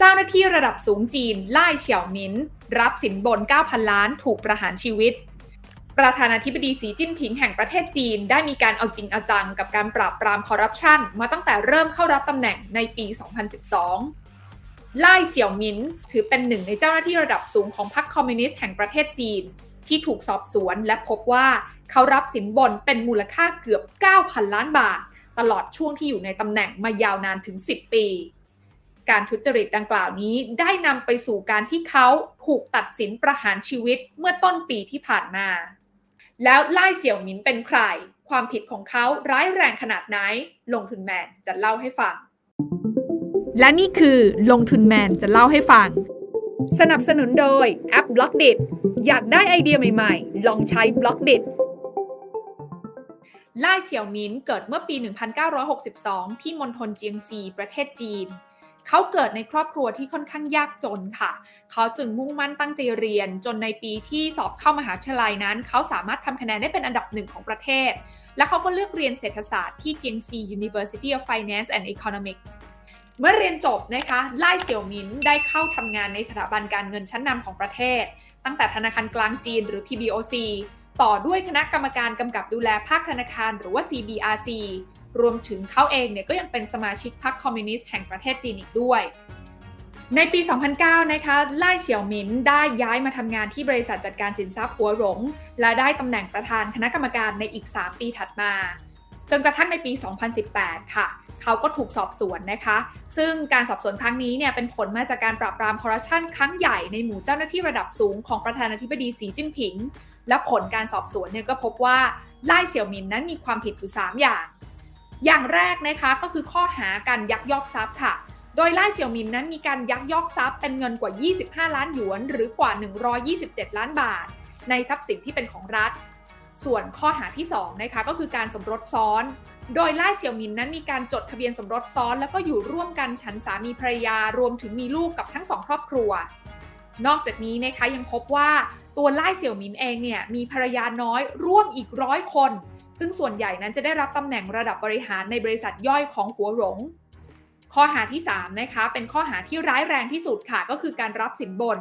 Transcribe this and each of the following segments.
เจ้าหน้าที่ระดับสูงจีนไล่เฉียวมินรับสินบน 9,000 ล้านถูกประหารชีวิต ประธานาธิบดีสีจิ้นผิงแห่งประเทศจีนได้มีการเอาจริงเอาจังกับการปราบปรามคอร์รัปชันมาตั้งแต่เริ่มเข้ารับตำแหน่งในปี 2012 ไล่เฉียวมินถือเป็นหนึ่งในเจ้าหน้าที่ระดับสูงของพรรคคอมมิวนิสต์แห่งประเทศจีน ที่ถูกสอบสวนและพบว่าเขารับสินบนเป็นมูลค่าเกือบ 9,000 ล้านบาท ตลอดช่วงที่อยู่ในตำแหน่งมายาวนานถึง 10 ปี การทุจริตดังกล่าวนี้ ได้นำไปสู่การที่เขาถูกตัดสินประหารชีวิตเมื่อต้นปีที่ผ่านมา แล้วไล่เสี่ยวหมินเป็นใคร ความผิดของเขาร้ายแรงขนาดไหน ลงทุนแมนจะเล่าให้ฟัง และนี่คือลงทุนแมนจะเล่าให้ฟัง สนับสนุนโดยแอป b ล็อกดิอยากได้ไอเดียใหม่ๆ ลองใช้ Blockditไล่เสี่ยวหมินเกิดเมื่อปี 1962 ที่มณฑลเจียงซี ประเทศจีน เขาเกิดในครอบครัวที่ค่อนข้างยากจนค่ะ เขาจึงมุ่งมั่นตั้งใจเรียน จนในปีที่สอบเข้ามหาวิทยาลัยนั้น เขาสามารถทำคะแนนได้เป็นอันดับหนึ่งของประเทศ และเขาก็เลือกเรียนเศรษฐศาสตร์ที่เจียงซี University of Finance and Economics เมื่อเรียนจบนะคะไล่เสี่ยวหมินได้เข้าทำงานในสถาบันการเงินชั้นนำของประเทศ ตั้งแต่ธนาคารกลางจีนหรือ PBOC ต่อด้วยคณะกรรมการกำกับดูแลภาคธนาคารหรือว่า CBRC รวมถึงเขาเองเนี่ยก็ยังเป็นสมาชิกพรรคคอมมิวนิสต์แห่งประเทศจีนอีกด้วย ในปี 2009 นะคะ ไล่เฉียวหมินได้ย้ายมาทำงานที่บริษัทจัดการสินทรัพย์หัวหลง และได้ตำแหน่งประธานคณะกรรมการในอีก 3 ปีถัดมา จนกระทั่งในปี 2018 ค่ะเขาก็ถูกสอบสวนนะคะ ซึ่งการสอบสวนครั้งนี้เนี่ยเป็นผลมาจากการปราบปรามคอร์รัปชันครั้งใหญ่ในหมู่เจ้าหน้าที่ระดับสูงของประธานาธิบดีสีจิ้นผิง และผลการสอบสวนเนี่ยก็พบว่าไล่เฉียวหมินนั้นมีความผิดอยู่ 3 อย่าง อย่างแรกนะคะก็คือข้อหาการยักยอกทรัพย์ค่ะ โดยไล่เฉียวมินนั้นมีการยักยอกทรัพย์เป็นเงินกว่า 25 ล้านหยวน หรือกว่า 127 ล้านบาท ในทรัพย์สินที่เป็นของรัฐ ส่วนข้อหาที่2นะคะก็คือการสมรสซ้อน โดยไล่เสี่ยวมินนั้นมีการจดทะเบียนสมรสซ้อน แล้วก็อยู่ร่วมกันฉันสามีภรรยารวมถึงมีลูกกับทั้งสองครอบครัว นอกจากนี้นะคะยังพบว่าตัวไล่เสี่ยวหมินเองเนี่ยมีภรรยาน้อยร่วมอีกร้อยคน ซึ่งส่วนใหญ่นั้นจะได้รับตำแหน่งระดับบริหารในบริษัทย่อยของหัวหลง ข้อหาที่3นะคะเป็นข้อหาที่ร้ายแรงที่สุดค่ะก็คือการรับสินบน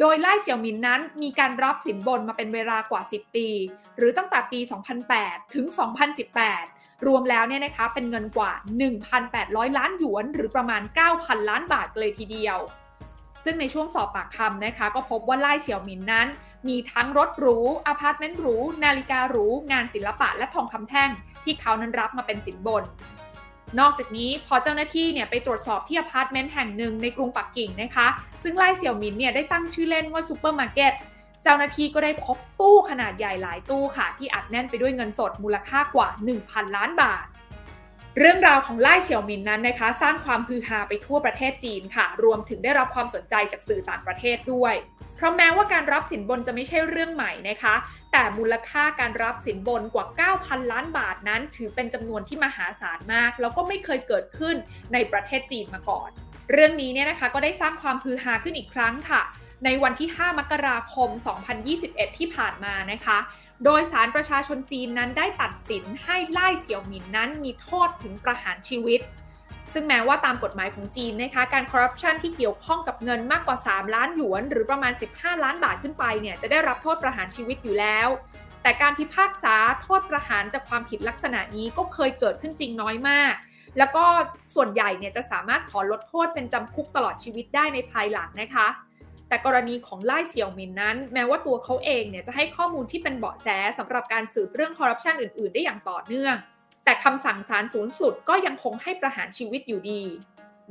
โดยไล่เสี่ยวหมินนั้นมีการรับสินบนมาเป็นเวลากว่า 10 ปี หรือตั้งแต่ปี 2008 ถึง 2018 รวมแล้วเนี่ยนะคะเป็นเงินกว่า 1,800 ล้านหยวน หรือประมาณ 9,000 ล้านบาทเลยทีเดียว ซึ่งในช่วงสอบปากคำนะคะ ก็พบว่าไล่เสี่ยวหมินนั้น มีทั้งรถหรูอพาร์ตเมนต์หรู นาฬิกาหรู งานศิลปะและทองคำแท่ง ที่เขานั้นรับมาเป็นสินบน นอกจากนี้พอเจ้าหน้าที่เนี่ยไปตรวจสอบที่อพาร์ตเมนต์แห่งหนึ่งในกรุงปักกิ่งนะคะ ซึ่งไล่เสี่ยวหมินเนี่ยได้ตั้งชื่อเล่นว่าซูเปอร์มาร์เก็ตเจ้าหน้าที่ก็ได้พบตู้ขนาดใหญ่หลายตู้ค่ะ ที่อัดแน่นไปด้วยเงินสดมูลค่ากว่า 1,000 ล้านบาท เรื่องราวของไล่เฉียวมินนั้นนะคะ สร้างความฮือฮาไปทั่วประเทศจีนค่ะ รวมถึงได้รับความสนใจจากสื่อต่างประเทศด้วย เพราะแม้ว่าการรับสินบนจะไม่ใช่เรื่องใหม่นะคะ แต่มูลค่าการรับสินบนกว่า 9,000 ล้านบาทนั้น ถือเป็นจำนวนที่มหาศาลมาก แล้วก็ไม่เคยเกิดขึ้นในประเทศจีนมาก่อน เรื่องนี้เนี่ยนะคะก็ได้สร้างความฮือฮาขึ้นอีกครั้งค่ะ ในวันที่ 5 มกราคม 2021 ที่ผ่านมานะคะ โดยสารประชาชนจีนนั้นได้ตัดสินให้ไล่เสี่ยวหมินนั้นมีโทษถึงประหารชีวิต ซึ่งแม้ว่าตามกฎหมายของจีนนะคะการคอร์รัปชันที่เกี่ยวข้องกับเงินมากกว่า 3 ล้านหยวน หรือประมาณ 15 ล้านบาทขึ้นไปเนี่ยจะได้รับโทษประหารชีวิตอยู่แล้ว แต่การพิพากษาโทษประหารจากความผิดลักษณะนี้ก็เคยเกิดขึ้นจริงน้อยมากแล้วก็ส่วนใหญ่เนี่ยจะสามารถขอลดโทษเป็นจำคุกตลอดชีวิตได้ในภายหลังนะคะ แต่กรณีของไล่เสี่ยวหมินนั้น แม้ว่าตัวเขาเองเนี่ยจะให้ข้อมูลที่เป็นเบาะแสสำหรับการสืบเรื่องคอร์รัปชันอื่น ๆ ได้อย่างต่อเนื่อง แต่คำสั่งศาลสูงสุดก็ยังคงให้ประหารชีวิตอยู่ดี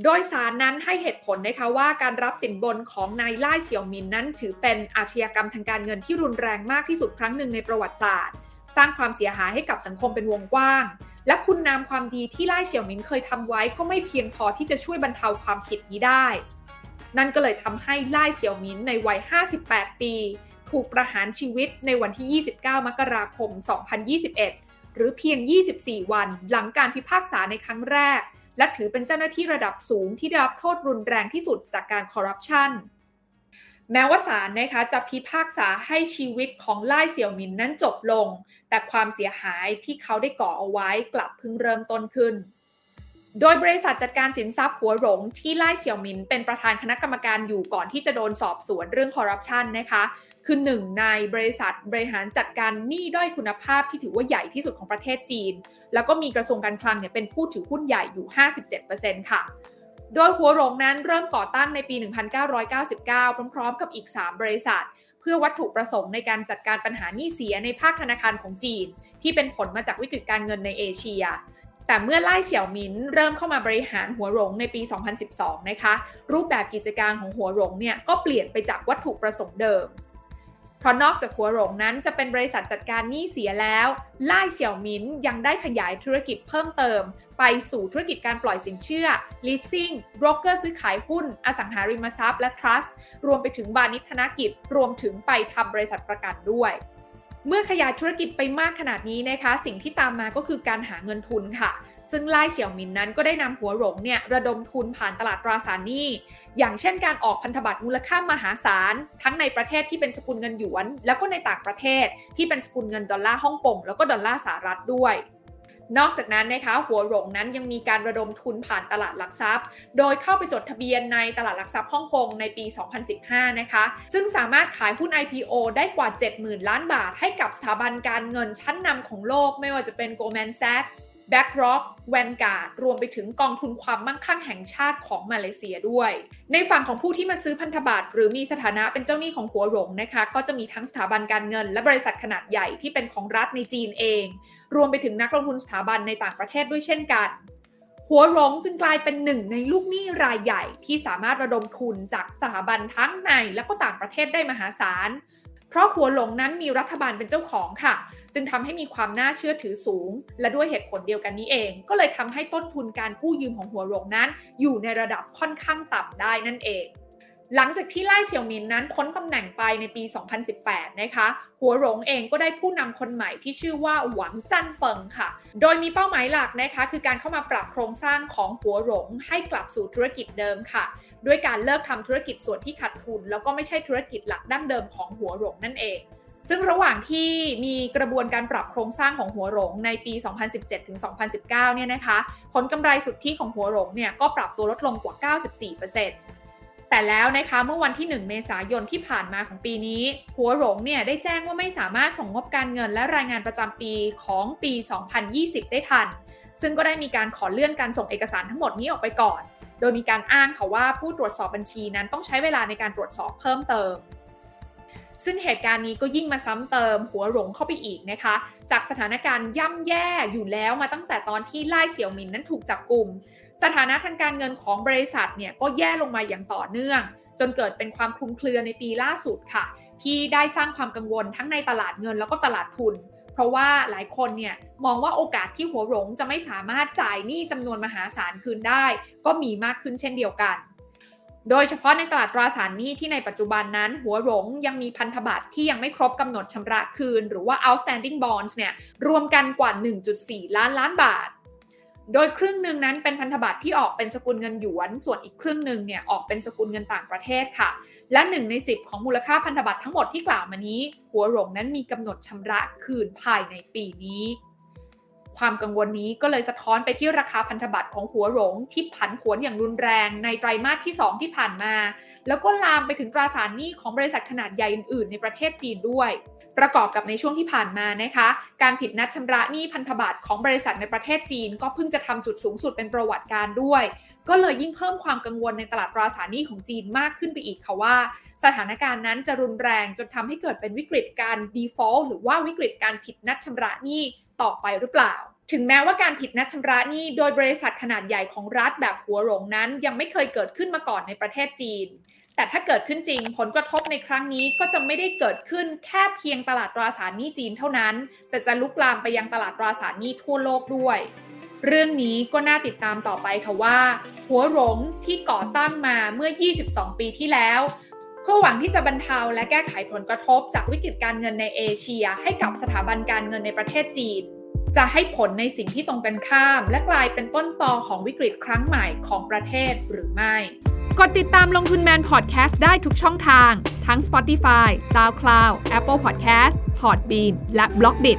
โดยสารนั้นให้เหตุผลนะคะว่าการรับสินบนของนายไล่เสี่ยวมินนั้น ถือเป็นอาชญากรรมทางการเงินที่รุนแรงมากที่สุดครั้งหนึ่งในประวัติศาสตร์ สร้างความเสียหายให้กับสังคมเป็นวงกว้าง และคุณนามความดีที่ไล่เสี่ยวมินเคยทำไว้ก็ไม่เพียงพอที่จะช่วยบรรเทาความผิดนี้ได้ นั่นก็เลยทำให้ไล่เสี่ยวมินในวัย 58 ปี ถูกประหารชีวิตในวันที่ 29 มกราคม 2021 หรือเพียง 24 วันหลังการพิพากษาในครั้งแรก และถือเป็นเจ้าหน้าที่ระดับสูงที่ได้รับโทษรุนแรงที่สุดจากการคอร์รัปชันแม้ว่าศาลนะคะจะพิพากษาให้ชีวิตของไล่เสี่ยวหมินนั้นจบลง แต่ความเสียหายที่เขาได้ก่อเอาไว้กลับเพิ่งเริ่มต้นขึ้น โดยบริษัทจัดการสินทรัพย์หัวหลงที่ไล่เฉียวหมินเป็นประธานคณะกรรมการอยู่ก่อนที่จะโดนสอบสวนเรื่องคอร์รัปชันนะคะคือหนึ่งในบริษัทบริหารจัดการหนี้ด้อยคุณภาพที่ถือว่าใหญ่ที่สุดของประเทศจีน แล้วก็มีกระทรวงการคลังเนี่ยเป็นผู้ถือหุ้นใหญ่อยู่ 57%ค่ะ โดยหัวหลงนั้นเริ่มก่อตั้งในปี 1999 พร้อมๆ กับอีก 3 บริษัท เพื่อวัตถุประสงค์ในการจัดการปัญหาหนี้เสียในภาคธนาคารของจีน ที่เป็นผลมาจากวิกฤตการเงินในเอเชีย แต่เมื่อไล่เสี่ยวมินเริ่มเข้ามาบริหารหัวหลงในปี 2012 นะคะ รูปแบบกิจการของหัวหลงเนี่ยก็เปลี่ยนไปจากวัตถุประสงค์เดิม เพราะนอกจากหัวหลงนั้นจะเป็นบริษัทจัดการหนี้เสียแล้วไล่เสี่ยวมินยังได้ขยายธุรกิจเพิ่มเติม ไปสู่ธุรกิจการปล่อยสินเชื่อ leasing บรกเกอร์ซื้อขายหุ้น อสังหาริมทรัพย์และ trust รวมไปถึงบานิธนกิจ รวมถึงไปทำบริษัทประกันด้วย เมื่อขยายธุรกิจไปมากขนาดนี้นะคะ สิ่งที่ตามมาก็คือการหาเงินทุนค่ะ ซึ่งไล่เฉียวมินนั้นก็ได้นำหัวหลงเนี่ยระดมทุนผ่านตลาดตราสารหนี้ อย่างเช่นการออกพันธบัตรมูลค่ามหาศาล ทั้งในประเทศที่เป็นสกุลเงินหยวน แล้วก็ในต่างประเทศที่เป็นสกุลเงินดอลลาร์ฮ่องกงแล้วก็ดอลลาร์สหรัฐด้วย นอกจากนั้นนะคะหัวหลงนั้นยังมีการระดมทุนผ่านตลาดหลักทรัพย์ โดยเข้าไปจดทะเบียนในตลาดหลักทรัพย์ฮ่องกงในปี 2015 นะคะ ซึ่งสามารถขายหุ้น IPO ได้กว่า 70,000 ล้านบาทให้กับสถาบันการเงินชั้นนำของโลกไม่ว่าจะเป็น Goldman Sachs BlackRock Vanguard รวมไปถึงกองทุนความมั่งคั่งแห่งชาติของมาเลเซียด้วย ในฝั่งของผู้ที่มาซื้อพันธบัตรหรือมีสถานะเป็นเจ้าหนี้ของหัวหลงนะคะ ก็จะมีทั้งสถาบันการเงิน และบริษัทขนาดใหญ่ที่เป็นของรัฐในจีนเอง รวมไปถึงนักลงทุนสถาบันในต่างประเทศด้วยเช่นกันหัวหลงจึงกลายเป็นหนึ่งในลูกหนี้รายใหญ่ที่สามารถระดมทุนจากสถาบันทั้งในและก็ต่างประเทศได้มหาศาล เพราะหัวหลงนั้นมีรัฐบาลเป็นเจ้าของค่ะ จึงทำให้มีความน่าเชื่อถือสูง และด้วยเหตุผลเดียวกันนี้เอง ก็เลยทำให้ต้นทุนการกู้ยืมของหัวหลงนั้น อยู่ในระดับค่อนข้างต่ำได้นั่นเองหลังจากที่ไล่เฉียวมินนั้นพ้นตำแหน่งไปในปี 2018 นะคะ หัวหลงเองก็ได้ผู้นำคนใหม่ที่ชื่อว่าหวังจันเฟิงค่ะ โดยมีเป้าหมายหลักนะคะ คือการเข้ามาปรับโครงสร้างของหัวหลงให้กลับสู่ธุรกิจเดิมค่ะ ด้วยการเลิกทำธุรกิจส่วนที่ขาดทุน แล้วก็ไม่ใช่ธุรกิจหลักดั้งเดิมของหัวหลงนั่นเอง ซึ่งระหว่างที่มีกระบวนการปรับโครงสร้างของหัวหลงในปี 2017ถึง2019 เนี่ยนะคะผลกำไรสุทธิของหัวหลงเนี่ยก็ปรับตัวลดลงกว่า 94%แต่แล้วนะคะเมื่อวันที่ 1 เมษายนที่ผ่านมาของปีนี้ หัวหลงเนี่ยได้แจ้งว่าไม่สามารถส่งงบการเงินและรายงานประจำปีของปี 2020 ได้ทัน ซึ่งก็ได้มีการขอเลื่อนการส่งเอกสารทั้งหมดนี้ออกไปก่อน โดยมีการอ้างค่ะว่าผู้ตรวจสอบบัญชีนั้นต้องใช้เวลาในการตรวจสอบเพิ่มเติม ซึ่งเหตุการณ์นี้ก็ยิ่งมาซ้ำเติมหัวหลงเข้าไปอีกนะคะ จากสถานการณ์ย่ำแย่อยู่แล้วมาตั้งแต่ตอนที่ไล่เสี่ยวมินนั้นถูกจับกลุ่ม สถานะทางการเงินของบริษัทเนี่ยก็แย่ลงมาอย่างต่อเนื่อง จนเกิดเป็นความคลุมเครือในปีล่าสุดค่ะ ที่ได้สร้างความกังวลทั้งในตลาดเงินแล้วก็ตลาดทุน เพราะว่าหลายคนเนี่ยมองว่าโอกาสที่หัวหลงจะไม่สามารถจ่ายหนี้จำนวนมหาศาลคืนได้ ก็มีมากขึ้นเช่นเดียวกัน โดยเฉพาะในตลาดตราสารหนี้ที่ในปัจจุบันนั้น หัวหลงยังมีพันธบัตรที่ยังไม่ครบกำหนดชำระคืน หรือว่า outstanding bonds เนี่ยรวมกันกว่า 1.4 ล้านล้านบาทโดยครึ่งหนึ่งนั้นเป็นพันธบัตรที่ออกเป็นสกุลเงินหยวน ส่วนอีกครึ่งหนึ่งเนี่ยออกเป็นสกุลเงินต่างประเทศค่ะ และหนึ่งใน 10 ของมูลค่าพันธบัตรทั้งหมดที่กล่าวมานี้ หัวหลงนั้นมีกำหนดชำระคืนภายในปีนี้ ความกังวลนี้ก็เลยสะท้อนไปที่ราคาพันธบัตรของหัวหลงที่ผันผวนอย่างรุนแรงในไตรมาสที่ 2 ที่ผ่านมา แล้วก็ลามไปถึงตราสารหนี้ของบริษัทขนาดใหญ่อื่นๆ ในประเทศจีนด้วยประกอบกับในช่วงที่ผ่านมานะคะ การผิดนัดชำระหนี้พันธบัตรของบริษัทในประเทศจีน ก็เพิ่งจะทำจุดสูงสุดเป็นประวัติการด้วย ก็เลยยิ่งเพิ่มความกังวลในตลาดตราสารหนี้ของจีนมากขึ้นไปอีกค่ะว่า สถานการณ์นั้นจะรุนแรงจนทำให้เกิดเป็นวิกฤตการ default หรือว่าวิกฤตการผิดนัดชำระหนี้ต่อไปหรือเปล่า ถึงแม้ว่าการผิดนัดชำระหนี้โดยบริษัทขนาดใหญ่ของรัฐแบบหัวหลงนั้น ยังไม่เคยเกิดขึ้นมาก่อนในประเทศจีน แต่ถ้าเกิดขึ้นจริงผลกระทบในครั้งนี้ก็จะไม่ได้เกิดขึ้นแค่เพียงตลาดตราสารหนี้จีนเท่านั้น แต่จะลุกลามไปยังตลาดตราสารหนี้ทั่วโลกด้วย เรื่องนี้ก็น่าติดตามต่อไปค่ะว่า หัวหลงที่ก่อตั้งมาเมื่อ 22 ปีที่แล้ว เพื่อหวังที่จะบรรเทาและแก้ไขผลกระทบจากวิกฤตการเงินในเอเชีย ให้กับสถาบันการเงินในประเทศจีน จะให้ผลในสิ่งที่ตรงกันข้าม และกลายเป็นต้นตอของวิกฤตครั้งใหม่ของประเทศหรือไม่ กดติดตามลงทุนแมนพอดแคสต์ได้ทุกช่องทาง ทั้ง Spotify, SoundCloud, Apple Podcast, Podbean และ b ล็อกดิ